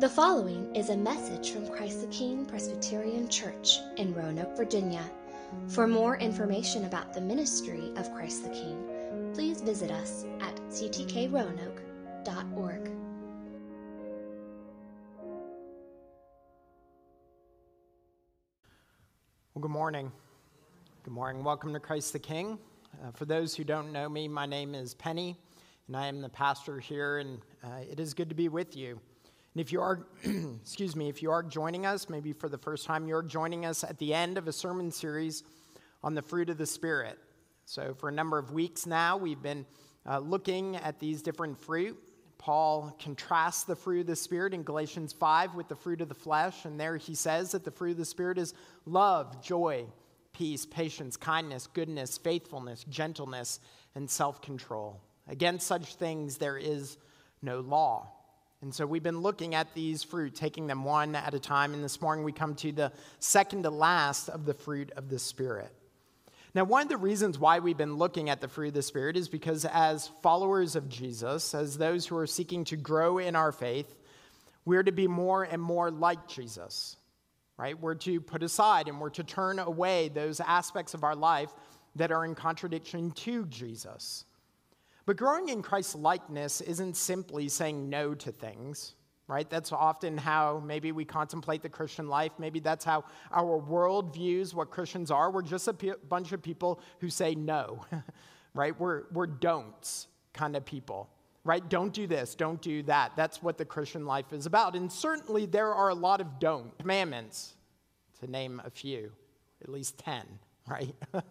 The following is a message from Christ the King Presbyterian Church in Roanoke, Virginia. For more information about the ministry of Christ the King, please visit us at ctkroanoke.org. Well, good morning. Good morning. Welcome to Christ the King. Uh, for those who don't know me, my name is Penny, and I am the pastor here, and uh, it is good to be with you. And if you are, excuse me, if you are joining us, maybe for the first time, you're joining us at the end of a sermon series on the fruit of the Spirit. So, for a number of weeks now, we've been uh, looking at these different fruit. Paul contrasts the fruit of the Spirit in Galatians 5 with the fruit of the flesh, and there he says that the fruit of the Spirit is love, joy, peace, patience, kindness, goodness, faithfulness, gentleness, and self control. Against such things there is no law. And so we've been looking at these fruit, taking them one at a time. And this morning we come to the second to last of the fruit of the Spirit. Now, one of the reasons why we've been looking at the fruit of the Spirit is because, as followers of Jesus, as those who are seeking to grow in our faith, we're to be more and more like Jesus, right? We're to put aside and we're to turn away those aspects of our life that are in contradiction to Jesus. But growing in Christ's likeness isn't simply saying no to things, right? That's often how maybe we contemplate the Christian life. Maybe that's how our world views what Christians are. We're just a p- bunch of people who say no, right? We're, we're don'ts kind of people, right? Don't do this, don't do that. That's what the Christian life is about. And certainly there are a lot of don't commandments, to name a few, at least 10, right?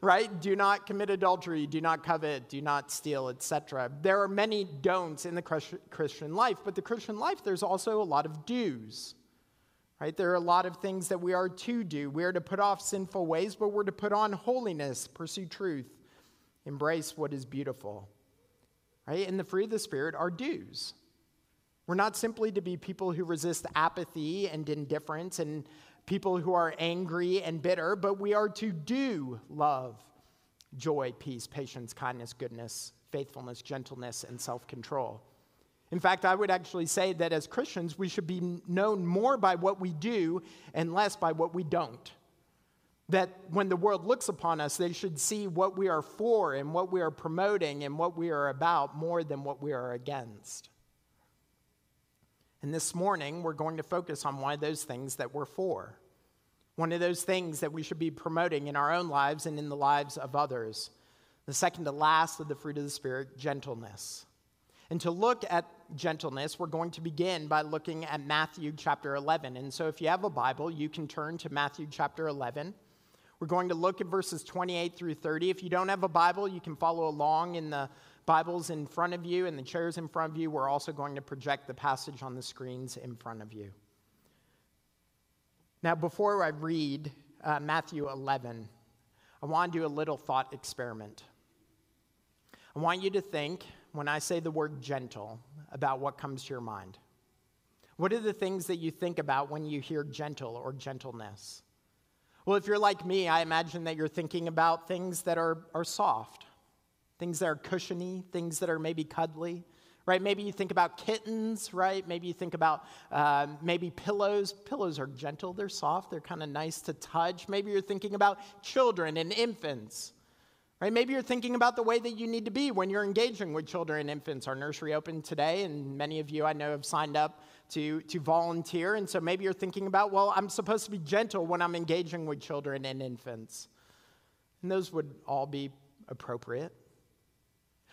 right? Do not commit adultery, do not covet, do not steal, etc. There are many don'ts in the Christian life, but the Christian life, there's also a lot of do's. Right? There are a lot of things that we are to do. We are to put off sinful ways, but we're to put on holiness, pursue truth, embrace what is beautiful. Right? And the fruit of the Spirit are do's. We're not simply to be people who resist apathy and indifference and people who are angry and bitter, but we are to do love, joy, peace, patience, kindness, goodness, faithfulness, gentleness, and self control. In fact, I would actually say that as Christians, we should be known more by what we do and less by what we don't. That when the world looks upon us, they should see what we are for and what we are promoting and what we are about more than what we are against. And this morning, we're going to focus on one of those things that we're for. One of those things that we should be promoting in our own lives and in the lives of others. The second to last of the fruit of the Spirit, gentleness. And to look at gentleness, we're going to begin by looking at Matthew chapter 11. And so if you have a Bible, you can turn to Matthew chapter 11. We're going to look at verses 28 through 30. If you don't have a Bible, you can follow along in the Bibles in front of you and the chairs in front of you. We're also going to project the passage on the screens in front of you. Now, before I read uh, Matthew 11, I want to do a little thought experiment. I want you to think, when I say the word gentle, about what comes to your mind. What are the things that you think about when you hear gentle or gentleness? Well, if you're like me, I imagine that you're thinking about things that are, are soft, things that are cushiony, things that are maybe cuddly, right? Maybe you think about kittens, right? Maybe you think about uh, maybe pillows. Pillows are gentle, they're soft, they're kind of nice to touch. Maybe you're thinking about children and infants. Right? Maybe you're thinking about the way that you need to be when you're engaging with children and infants. Our nursery opened today, and many of you I know have signed up to, to volunteer. And so maybe you're thinking about, well, I'm supposed to be gentle when I'm engaging with children and infants. And those would all be appropriate.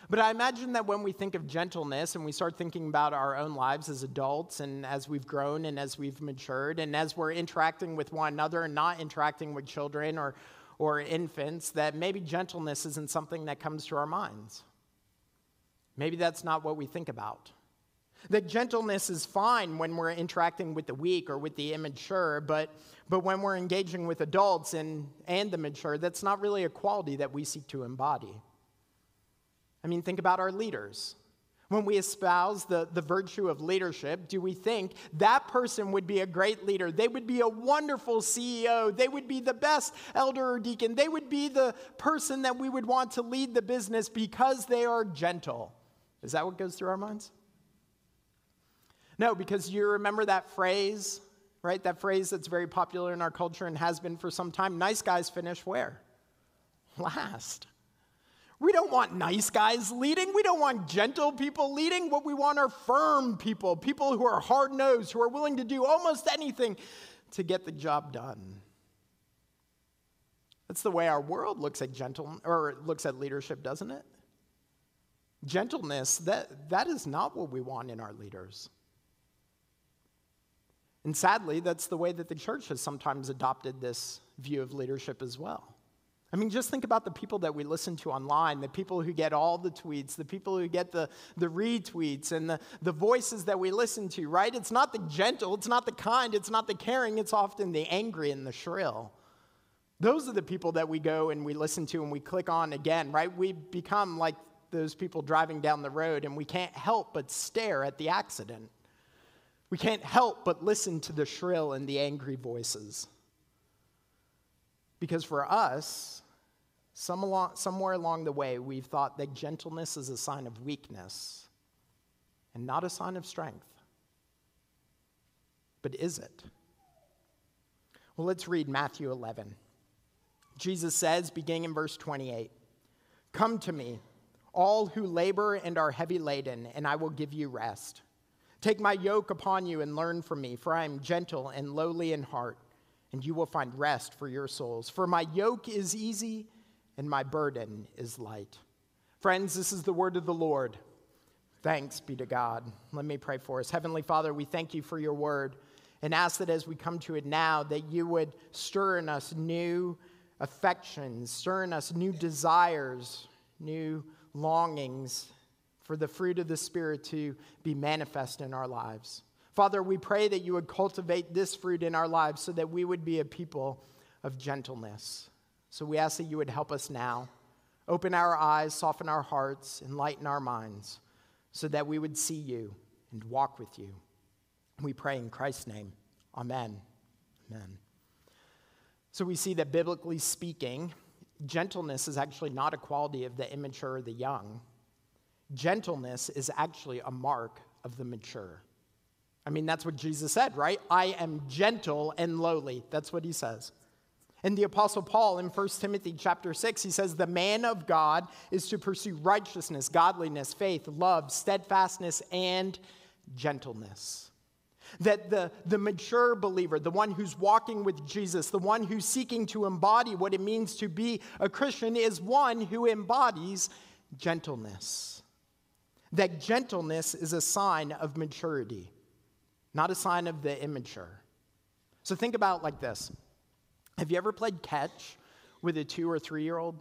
But I imagine that when we think of gentleness and we start thinking about our own lives as adults and as we've grown and as we've matured and as we're interacting with one another and not interacting with children or, or infants, that maybe gentleness isn't something that comes to our minds. Maybe that's not what we think about. That gentleness is fine when we're interacting with the weak or with the immature, but, but when we're engaging with adults and, and the mature, that's not really a quality that we seek to embody. I mean, think about our leaders. When we espouse the, the virtue of leadership, do we think that person would be a great leader? They would be a wonderful CEO. They would be the best elder or deacon. They would be the person that we would want to lead the business because they are gentle. Is that what goes through our minds? No, because you remember that phrase, right? That phrase that's very popular in our culture and has been for some time nice guys finish where? Last. We don't want nice guys leading. We don't want gentle people leading. What we want are firm people, people who are hard nosed, who are willing to do almost anything to get the job done. That's the way our world looks at gentle or looks at leadership, doesn't it? Gentleness, that, that is not what we want in our leaders. And sadly, that's the way that the church has sometimes adopted this view of leadership as well. I mean, just think about the people that we listen to online, the people who get all the tweets, the people who get the, the retweets, and the, the voices that we listen to, right? It's not the gentle, it's not the kind, it's not the caring, it's often the angry and the shrill. Those are the people that we go and we listen to and we click on again, right? We become like those people driving down the road and we can't help but stare at the accident. We can't help but listen to the shrill and the angry voices. Because for us, some along, somewhere along the way, we've thought that gentleness is a sign of weakness and not a sign of strength. But is it? Well, let's read Matthew 11. Jesus says, beginning in verse 28, Come to me, all who labor and are heavy laden, and I will give you rest. Take my yoke upon you and learn from me, for I am gentle and lowly in heart and you will find rest for your souls. For my yoke is easy and my burden is light. Friends, this is the word of the Lord. Thanks be to God. Let me pray for us. Heavenly Father, we thank you for your word and ask that as we come to it now, that you would stir in us new affections, stir in us new desires, new longings for the fruit of the Spirit to be manifest in our lives. Father, we pray that you would cultivate this fruit in our lives so that we would be a people of gentleness. So we ask that you would help us now. Open our eyes, soften our hearts, enlighten our minds so that we would see you and walk with you. We pray in Christ's name. Amen. Amen. So we see that biblically speaking, gentleness is actually not a quality of the immature or the young. Gentleness is actually a mark of the mature. I mean, that's what Jesus said, right? I am gentle and lowly. That's what he says. And the apostle Paul in 1 Timothy chapter 6, he says, "The man of God is to pursue righteousness, godliness, faith, love, steadfastness, and gentleness." That the, the mature believer, the one who's walking with Jesus, the one who's seeking to embody what it means to be a Christian, is one who embodies gentleness. That gentleness is a sign of maturity not a sign of the immature. So think about like this Have you ever played catch with a two or three year old?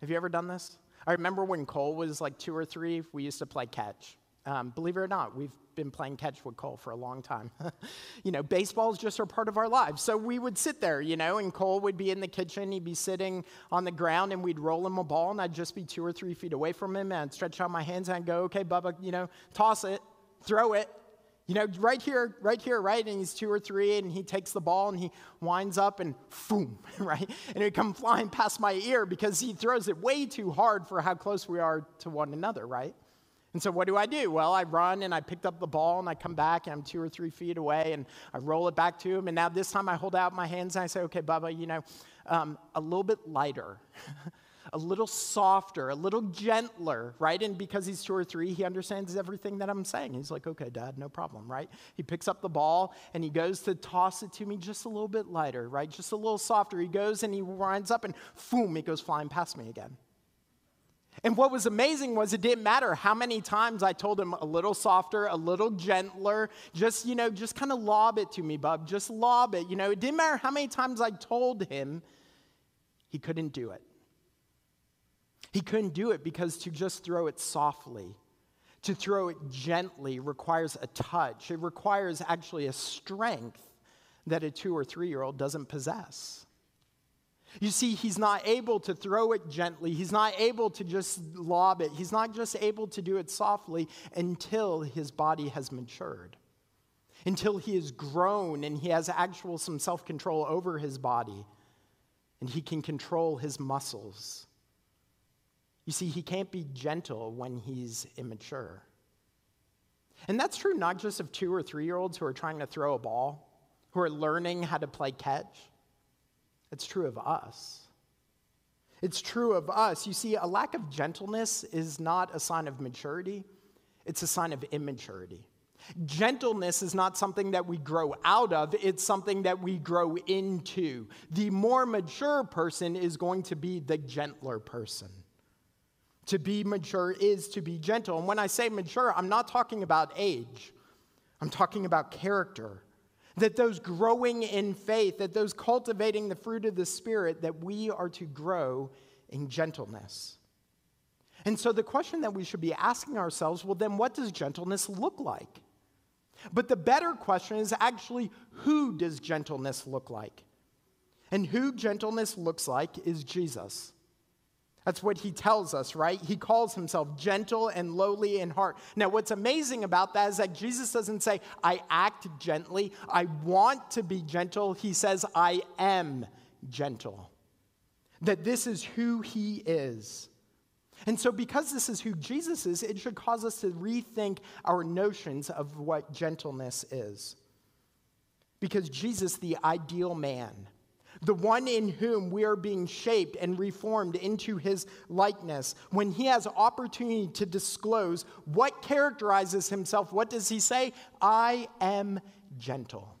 Have you ever done this? I remember when Cole was like two or three, we used to play catch. Um, believe it or not, we've been playing catch with Cole for a long time. you know, baseballs just a part of our lives. So we would sit there, you know, and Cole would be in the kitchen, he'd be sitting on the ground, and we'd roll him a ball, and I'd just be two or three feet away from him, and I'd stretch out my hands and I'd go, okay, Bubba, you know, toss it, throw it, you know, right here, right here, right? And he's two or three, and he takes the ball and he winds up and boom, right? And it would come flying past my ear because he throws it way too hard for how close we are to one another, right? And so what do I do? Well, I run and I picked up the ball and I come back and I'm two or three feet away and I roll it back to him. And now this time I hold out my hands and I say, okay, Bubba, you know, um, a little bit lighter. a little softer, a little gentler, right? And because he's two or three, he understands everything that I'm saying. He's like, okay, dad, no problem, right? He picks up the ball and he goes to toss it to me just a little bit lighter, right? Just a little softer. He goes and he winds up and boom, it goes flying past me again. And what was amazing was it didn't matter how many times I told him a little softer, a little gentler, just, you know, just kind of lob it to me, bub, just lob it. You know, it didn't matter how many times I told him, he couldn't do it. He couldn't do it because to just throw it softly, to throw it gently, requires a touch. It requires actually a strength that a two or three year old doesn't possess. You see, he's not able to throw it gently. He's not able to just lob it. He's not just able to do it softly until his body has matured, until he has grown and he has actual some self control over his body and he can control his muscles You see, he can't be gentle when he's immature. And that's true not just of two or three year olds who are trying to throw a ball, who are learning how to play catch. It's true of us. It's true of us. You see, a lack of gentleness is not a sign of maturity, it's a sign of immaturity. Gentleness is not something that we grow out of, it's something that we grow into. The more mature person is going to be the gentler person. To be mature is to be gentle. And when I say mature, I'm not talking about age, I'm talking about character. That those growing in faith, that those cultivating the fruit of the Spirit, that we are to grow in gentleness. And so the question that we should be asking ourselves well, then what does gentleness look like? But the better question is actually, who does gentleness look like? And who gentleness looks like is Jesus. That's what he tells us, right? He calls himself gentle and lowly in heart. Now, what's amazing about that is that Jesus doesn't say, I act gently, I want to be gentle. He says, I am gentle. That this is who he is. And so, because this is who Jesus is, it should cause us to rethink our notions of what gentleness is. Because Jesus, the ideal man, the one in whom we are being shaped and reformed into his likeness, when he has opportunity to disclose what characterizes himself, what does he say? I am gentle.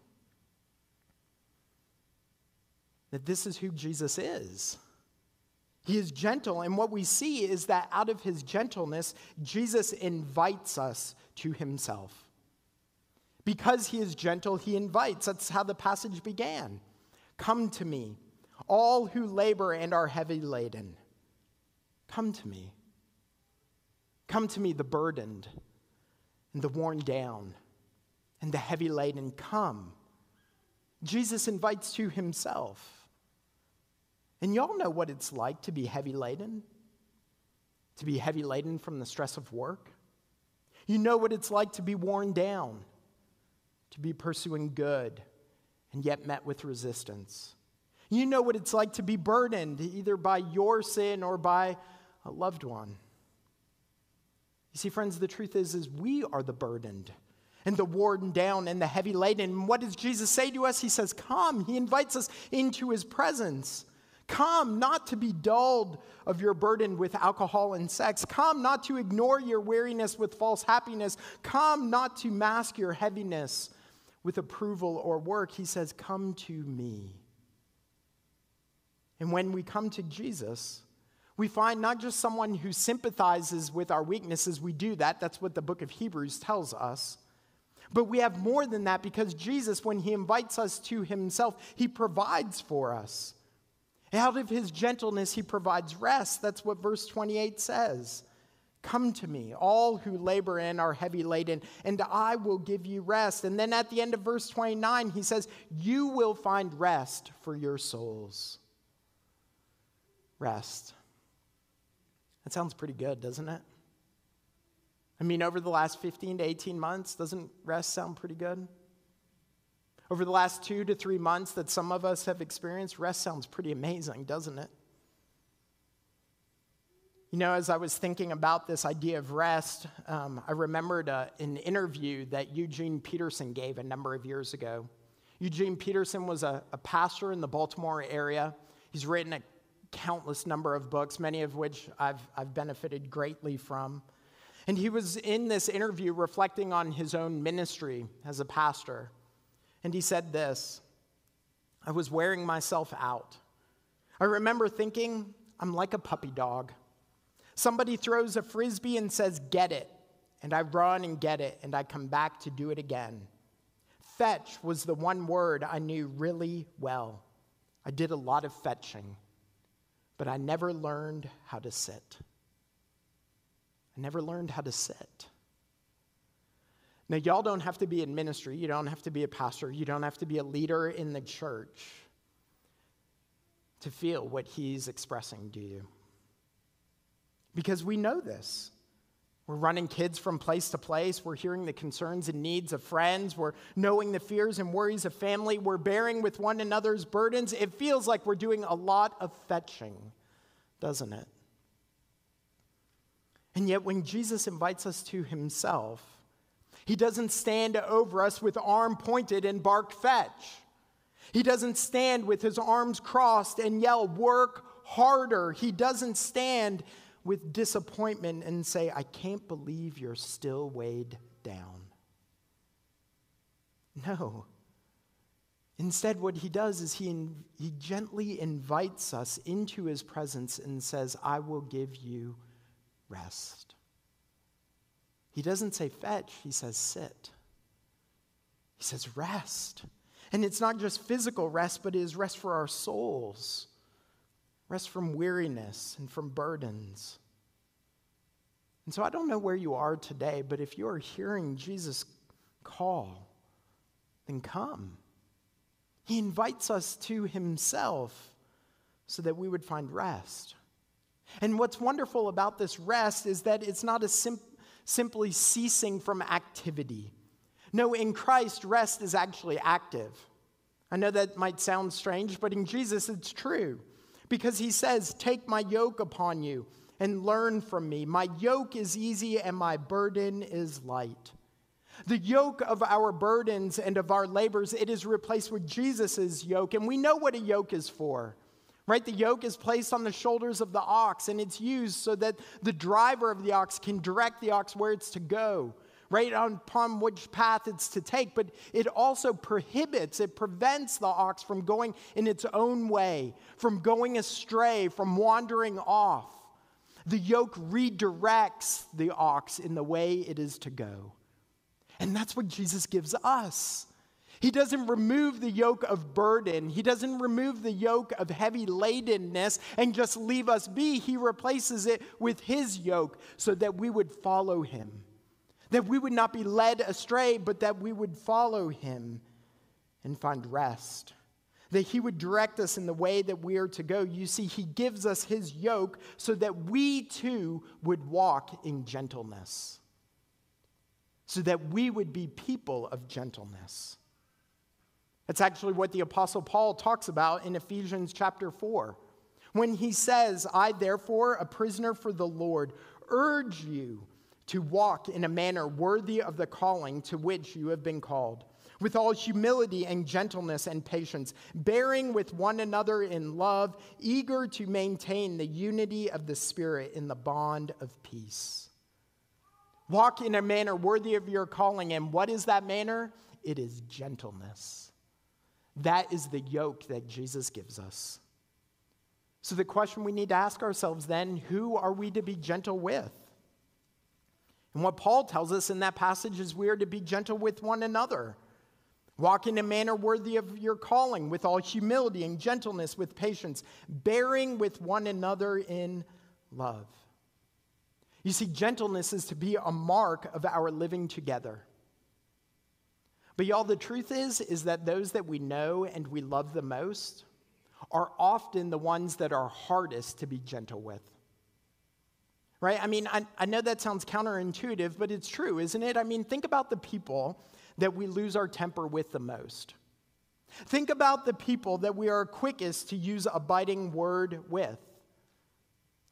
That this is who Jesus is. He is gentle, and what we see is that out of his gentleness, Jesus invites us to himself. Because he is gentle, he invites. That's how the passage began. Come to me, all who labor and are heavy laden. Come to me. Come to me, the burdened and the worn down and the heavy laden. Come. Jesus invites to himself. And y'all know what it's like to be heavy laden, to be heavy laden from the stress of work. You know what it's like to be worn down, to be pursuing good and yet met with resistance. You know what it's like to be burdened either by your sin or by a loved one. You see, friends, the truth is, is we are the burdened and the worn down and the heavy laden. And what does Jesus say to us? He says, Come. He invites us into his presence. Come not to be dulled of your burden with alcohol and sex. Come not to ignore your weariness with false happiness. Come not to mask your heaviness with approval or work. He says, Come to me. And when we come to Jesus, we find not just someone who sympathizes with our weaknesses, we do that. That's what the book of Hebrews tells us. But we have more than that because Jesus, when he invites us to himself, he provides for us. Out of his gentleness, he provides rest. That's what verse 28 says. Come to me, all who labor and are heavy laden, and I will give you rest. And then at the end of verse 29, he says, You will find rest for your souls. Rest. That sounds pretty good, doesn't it? I mean, over the last 15 to 18 months, doesn't rest sound pretty good? over the last two to three months that some of us have experienced, rest sounds pretty amazing, doesn't it? You know, as I was thinking about this idea of rest, um, I remembered uh, an interview that Eugene Peterson gave a number of years ago. Eugene Peterson was a, a pastor in the Baltimore area. He's written a countless number of books, many of which I've, I've benefited greatly from. And he was in this interview reflecting on his own ministry as a pastor. And he said this I was wearing myself out. I remember thinking, I'm like a puppy dog. Somebody throws a frisbee and says, Get it. And I run and get it, and I come back to do it again. Fetch was the one word I knew really well. I did a lot of fetching, but I never learned how to sit. I never learned how to sit. Now, y'all don't have to be in ministry, you don't have to be a pastor, you don't have to be a leader in the church to feel what he's expressing to you. Because we know this. We're running kids from place to place. We're hearing the concerns and needs of friends. We're knowing the fears and worries of family. We're bearing with one another's burdens. It feels like we're doing a lot of fetching, doesn't it? And yet, when Jesus invites us to himself, he doesn't stand over us with arm pointed and bark fetch. He doesn't stand with his arms crossed and yell, work harder. He doesn't stand with disappointment and say, I can't believe you're still weighed down. No. Instead, what he does is he, in, he gently invites us into his presence and says, I will give you rest. He doesn't say fetch, he says sit. He says rest. And it's not just physical rest, but it is rest for our souls, rest from weariness and from burdens. And so I don't know where you are today, but if you are hearing Jesus call, then come. He invites us to himself so that we would find rest. And what's wonderful about this rest is that it's not a sim- simply ceasing from activity. No, in Christ, rest is actually active. I know that might sound strange, but in Jesus, it's true. Because he says, Take my yoke upon you and learn from me. My yoke is easy and my burden is light. The yoke of our burdens and of our labors, it is replaced with Jesus' yoke. And we know what a yoke is for, right? The yoke is placed on the shoulders of the ox and it's used so that the driver of the ox can direct the ox where it's to go, right? Upon which path it's to take. But it also prohibits, it prevents the ox from going in its own way, from going astray, from wandering off. The yoke redirects the ox in the way it is to go. And that's what Jesus gives us. He doesn't remove the yoke of burden. He doesn't remove the yoke of heavy ladenness and just leave us be. He replaces it with His yoke so that we would follow Him. That we would not be led astray, but that we would follow Him and find rest. That He would direct us in the way that we are to go. You see, He gives us His yoke so that we too would walk in gentleness so that we would be people of gentleness. That's actually what the Apostle Paul talks about in Ephesians chapter 4. When he says, I, therefore, a prisoner for the Lord, urge you to walk in a manner worthy of the calling to which you have been called, with all humility and gentleness and patience, bearing with one another in love, eager to maintain the unity of the Spirit in the bond of peace. Walk in a manner worthy of your calling. And what is that manner? It is gentleness. That is the yoke that Jesus gives us. So, the question we need to ask ourselves then who are we to be gentle with? And what Paul tells us in that passage is we are to be gentle with one another. Walk in a manner worthy of your calling, with all humility and gentleness, with patience, bearing with one another in love. You see, gentleness is to be a mark of our living together. But y'all, the truth is, is that those that we know and we love the most are often the ones that are hardest to be gentle with. Right? I mean, I, I know that sounds counterintuitive, but it's true, isn't it? I mean, think about the people that we lose our temper with the most. Think about the people that we are quickest to use a biting word with.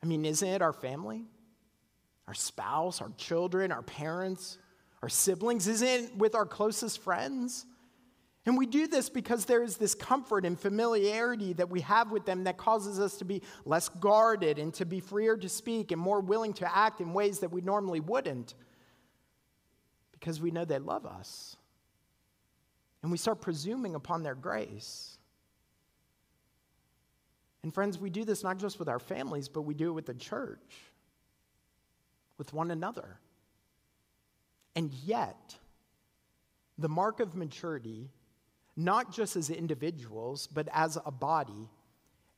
I mean, isn't it our family? our spouse, our children, our parents, our siblings, isn't it with our closest friends. And we do this because there is this comfort and familiarity that we have with them that causes us to be less guarded and to be freer to speak and more willing to act in ways that we normally wouldn't because we know they love us. And we start presuming upon their grace. And friends, we do this not just with our families, but we do it with the church with one another. And yet, the mark of maturity, not just as individuals, but as a body,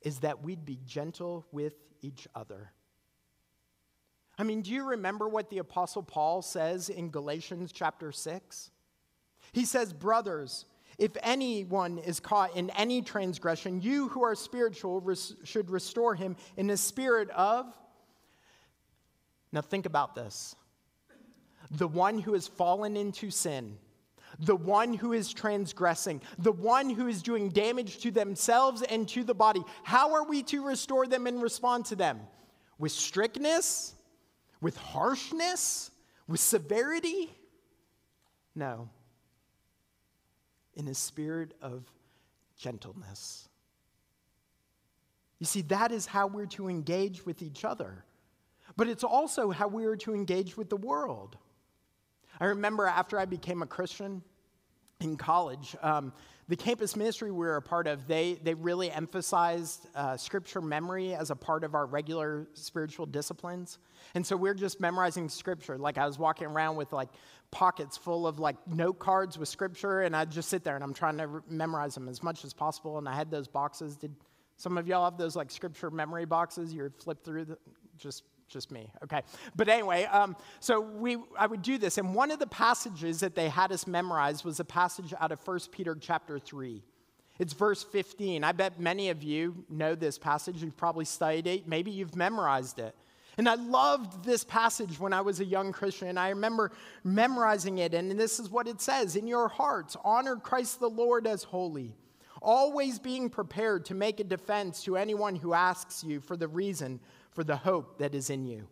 is that we'd be gentle with each other. I mean, do you remember what the Apostle Paul says in Galatians chapter 6? He says, Brothers, if anyone is caught in any transgression, you who are spiritual res- should restore him in a spirit of now, think about this the one who has fallen into sin, the one who is transgressing, the one who is doing damage to themselves and to the body. How are we to restore them and respond to them? With strictness? with harshness, with severity. No. In a spirit of gentleness. You see, that is how we're to engage with each other, but it's also how we are to engage with the world. I remember after I became a Christian in college, um, the campus ministry we were a part of, they, they really emphasized uh, scripture memory as a part of our regular spiritual disciplines. And so we're just memorizing scripture. Like I was walking around with like pockets full of like note cards with scripture, and I'd just sit there and I'm trying to re- memorize them as much as possible. And I had those boxes. Did some of y'all have those like scripture memory boxes? You would flip through the, just just me. Okay. But anyway, um, so we, I would do this. And one of the passages that they had us memorize was a passage out of 1 Peter chapter 3. It's verse 15. I bet many of you know this passage. You've probably studied it. Maybe you've memorized it. And I loved this passage when I was a young Christian. I remember memorizing it, and this is what it says In your hearts, honor Christ the Lord as holy, always being prepared to make a defense to anyone who asks you for the reason for the hope that is in you.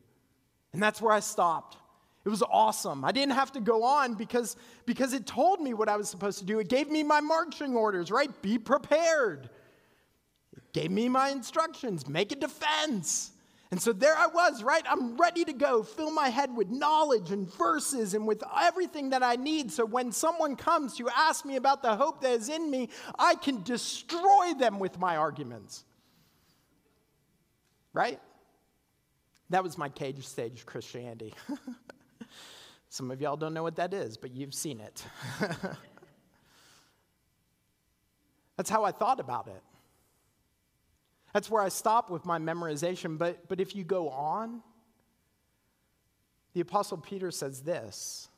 And that's where I stopped. It was awesome. I didn't have to go on because, because it told me what I was supposed to do. It gave me my marching orders, right? Be prepared. It gave me my instructions, make a defense. And so there I was, right? I'm ready to go, fill my head with knowledge and verses and with everything that I need. So when someone comes to ask me about the hope that is in me, I can destroy them with my arguments. Right? That was my cage stage Christianity. Some of y'all don't know what that is, but you've seen it. That's how I thought about it. That's where I stop with my memorization. But, but if you go on, the Apostle Peter says this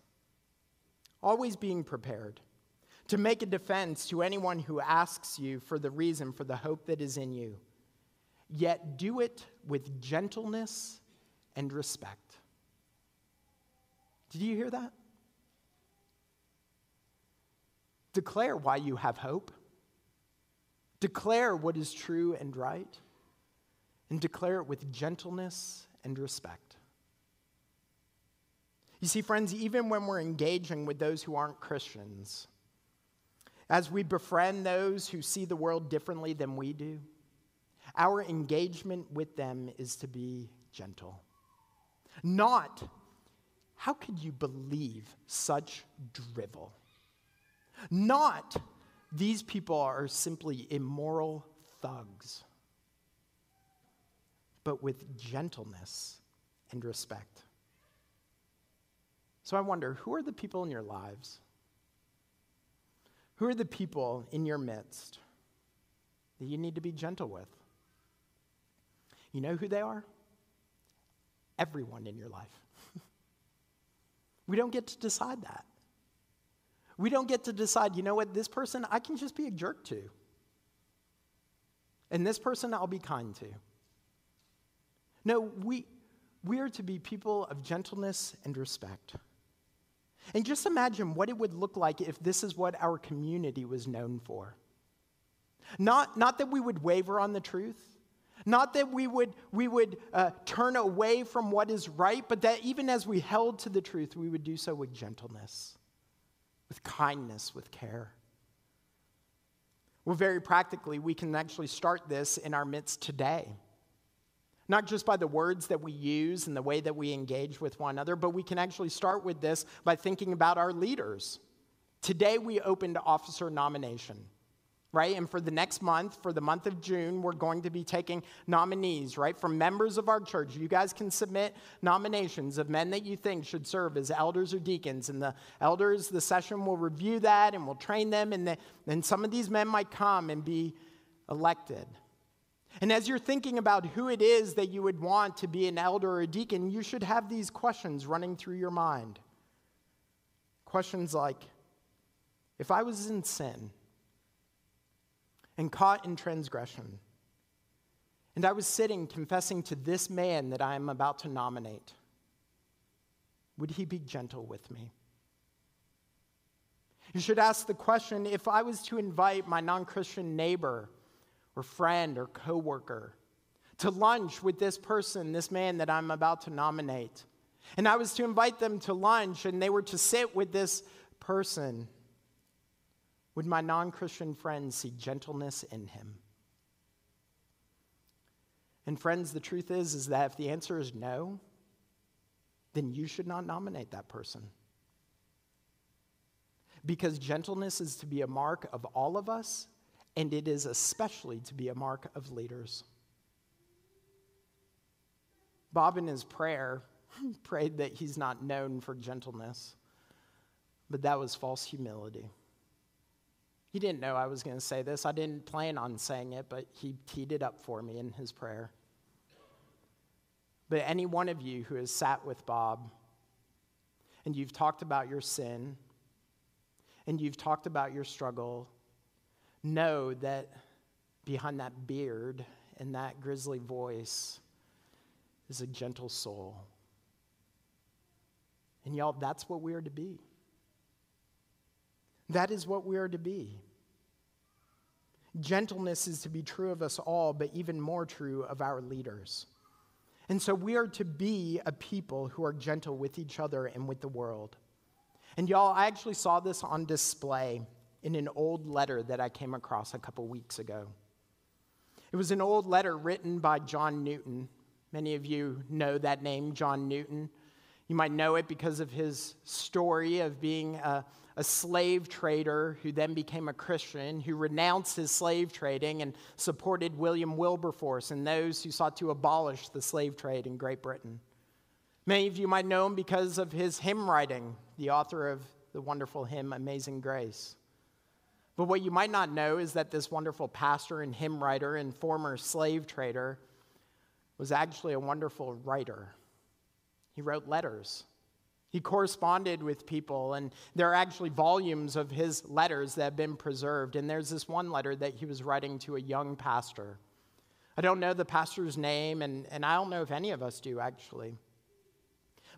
always being prepared to make a defense to anyone who asks you for the reason for the hope that is in you yet do it with gentleness and respect. Did you hear that? Declare why you have hope. Declare what is true and right. And declare it with gentleness and respect. You see, friends, even when we're engaging with those who aren't Christians, as we befriend those who see the world differently than we do, our engagement with them is to be gentle. Not, how could you believe such drivel? Not, these people are simply immoral thugs, but with gentleness and respect. So I wonder who are the people in your lives? Who are the people in your midst that you need to be gentle with? You know who they are? Everyone in your life. we don't get to decide that. We don't get to decide, you know what, this person I can just be a jerk to. And this person I'll be kind to. No, we, we are to be people of gentleness and respect. And just imagine what it would look like if this is what our community was known for. Not, not that we would waver on the truth, not that we would, we would uh, turn away from what is right, but that even as we held to the truth, we would do so with gentleness, with kindness, with care. Well, very practically, we can actually start this in our midst today. Not just by the words that we use and the way that we engage with one another, but we can actually start with this by thinking about our leaders. Today, we opened officer nomination right? And for the next month, for the month of June, we're going to be taking nominees, right? From members of our church. You guys can submit nominations of men that you think should serve as elders or deacons. And the elders, the session will review that and we'll train them. And then some of these men might come and be elected. And as you're thinking about who it is that you would want to be an elder or a deacon, you should have these questions running through your mind. Questions like If I was in sin, and caught in transgression. And I was sitting confessing to this man that I am about to nominate. Would he be gentle with me? You should ask the question if I was to invite my non Christian neighbor or friend or coworker to lunch with this person, this man that I'm about to nominate, And I was to invite them to lunch, and they were to sit with this person. Would my non Christian friends see gentleness in him? And friends, the truth is, is that if the answer is no, then you should not nominate that person. Because gentleness is to be a mark of all of us, and it is especially to be a mark of leaders. Bob, in his prayer, prayed that he's not known for gentleness, but that was false humility. He didn't know I was going to say this. I didn't plan on saying it, but he teed it up for me in his prayer. But any one of you who has sat with Bob and you've talked about your sin and you've talked about your struggle, know that behind that beard and that grisly voice is a gentle soul. And y'all, that's what we are to be. That is what we are to be. Gentleness is to be true of us all, but even more true of our leaders. And so we are to be a people who are gentle with each other and with the world. And y'all, I actually saw this on display in an old letter that I came across a couple weeks ago. It was an old letter written by John Newton. Many of you know that name, John Newton. You might know it because of his story of being a, a slave trader who then became a Christian, who renounced his slave trading and supported William Wilberforce and those who sought to abolish the slave trade in Great Britain. Many of you might know him because of his hymn writing, the author of the wonderful hymn Amazing Grace. But what you might not know is that this wonderful pastor and hymn writer and former slave trader was actually a wonderful writer. He wrote letters he corresponded with people, and there are actually volumes of his letters that have been preserved. And there's this one letter that he was writing to a young pastor. I don't know the pastor's name, and, and I don't know if any of us do, actually.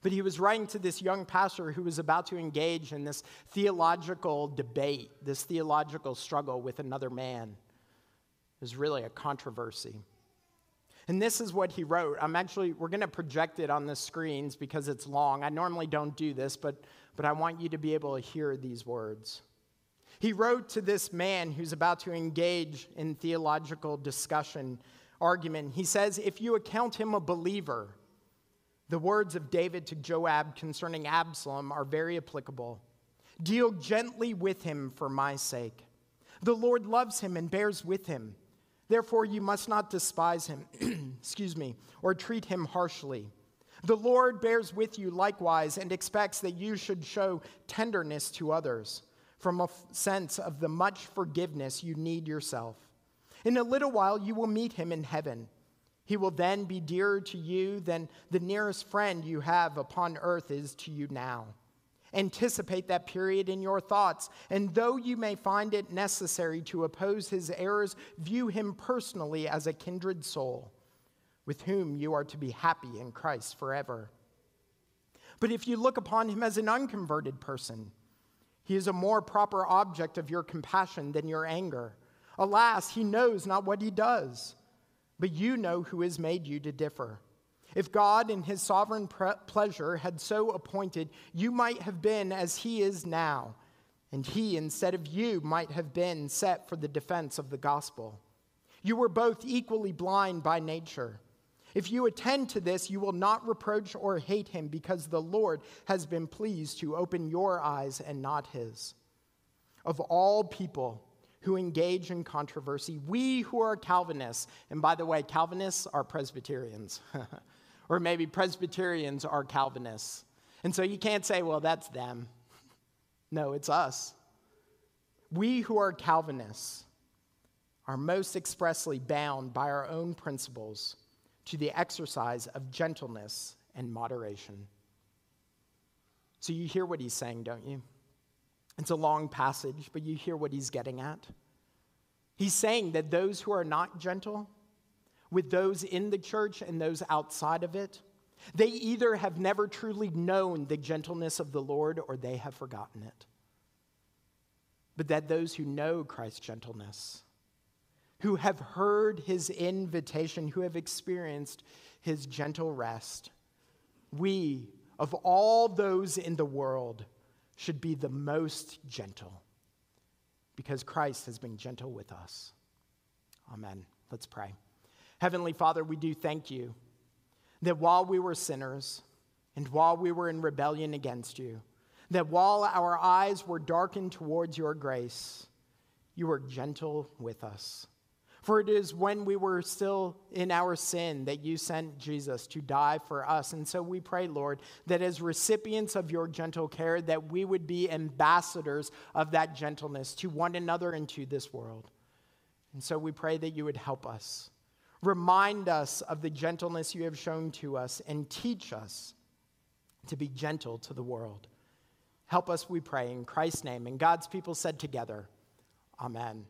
But he was writing to this young pastor who was about to engage in this theological debate, this theological struggle with another man. It was really a controversy. And this is what he wrote. I'm actually, we're going to project it on the screens because it's long. I normally don't do this, but, but I want you to be able to hear these words. He wrote to this man who's about to engage in theological discussion, argument. He says, If you account him a believer, the words of David to Joab concerning Absalom are very applicable. Deal gently with him for my sake. The Lord loves him and bears with him. Therefore, you must not despise him, excuse me, or treat him harshly. The Lord bears with you likewise and expects that you should show tenderness to others from a f- sense of the much forgiveness you need yourself. In a little while, you will meet him in heaven. He will then be dearer to you than the nearest friend you have upon earth is to you now. Anticipate that period in your thoughts, and though you may find it necessary to oppose his errors, view him personally as a kindred soul with whom you are to be happy in Christ forever. But if you look upon him as an unconverted person, he is a more proper object of your compassion than your anger. Alas, he knows not what he does, but you know who has made you to differ. If God, in his sovereign pre- pleasure, had so appointed, you might have been as he is now, and he, instead of you, might have been set for the defense of the gospel. You were both equally blind by nature. If you attend to this, you will not reproach or hate him, because the Lord has been pleased to open your eyes and not his. Of all people, who engage in controversy, we who are Calvinists, and by the way, Calvinists are Presbyterians. Or maybe Presbyterians are Calvinists. And so you can't say, well, that's them. No, it's us. We who are Calvinists are most expressly bound by our own principles to the exercise of gentleness and moderation. So you hear what he's saying, don't you? It's a long passage, but you hear what he's getting at. He's saying that those who are not gentle, with those in the church and those outside of it. They either have never truly known the gentleness of the Lord or they have forgotten it. But that those who know Christ's gentleness, who have heard his invitation, who have experienced his gentle rest, we of all those in the world should be the most gentle because Christ has been gentle with us. Amen. Let's pray. Heavenly Father, we do thank you that while we were sinners and while we were in rebellion against you, that while our eyes were darkened towards your grace, you were gentle with us. For it is when we were still in our sin that you sent Jesus to die for us. And so we pray, Lord, that as recipients of your gentle care, that we would be ambassadors of that gentleness to one another and to this world. And so we pray that you would help us. Remind us of the gentleness you have shown to us and teach us to be gentle to the world. Help us, we pray, in Christ's name. And God's people said together, Amen.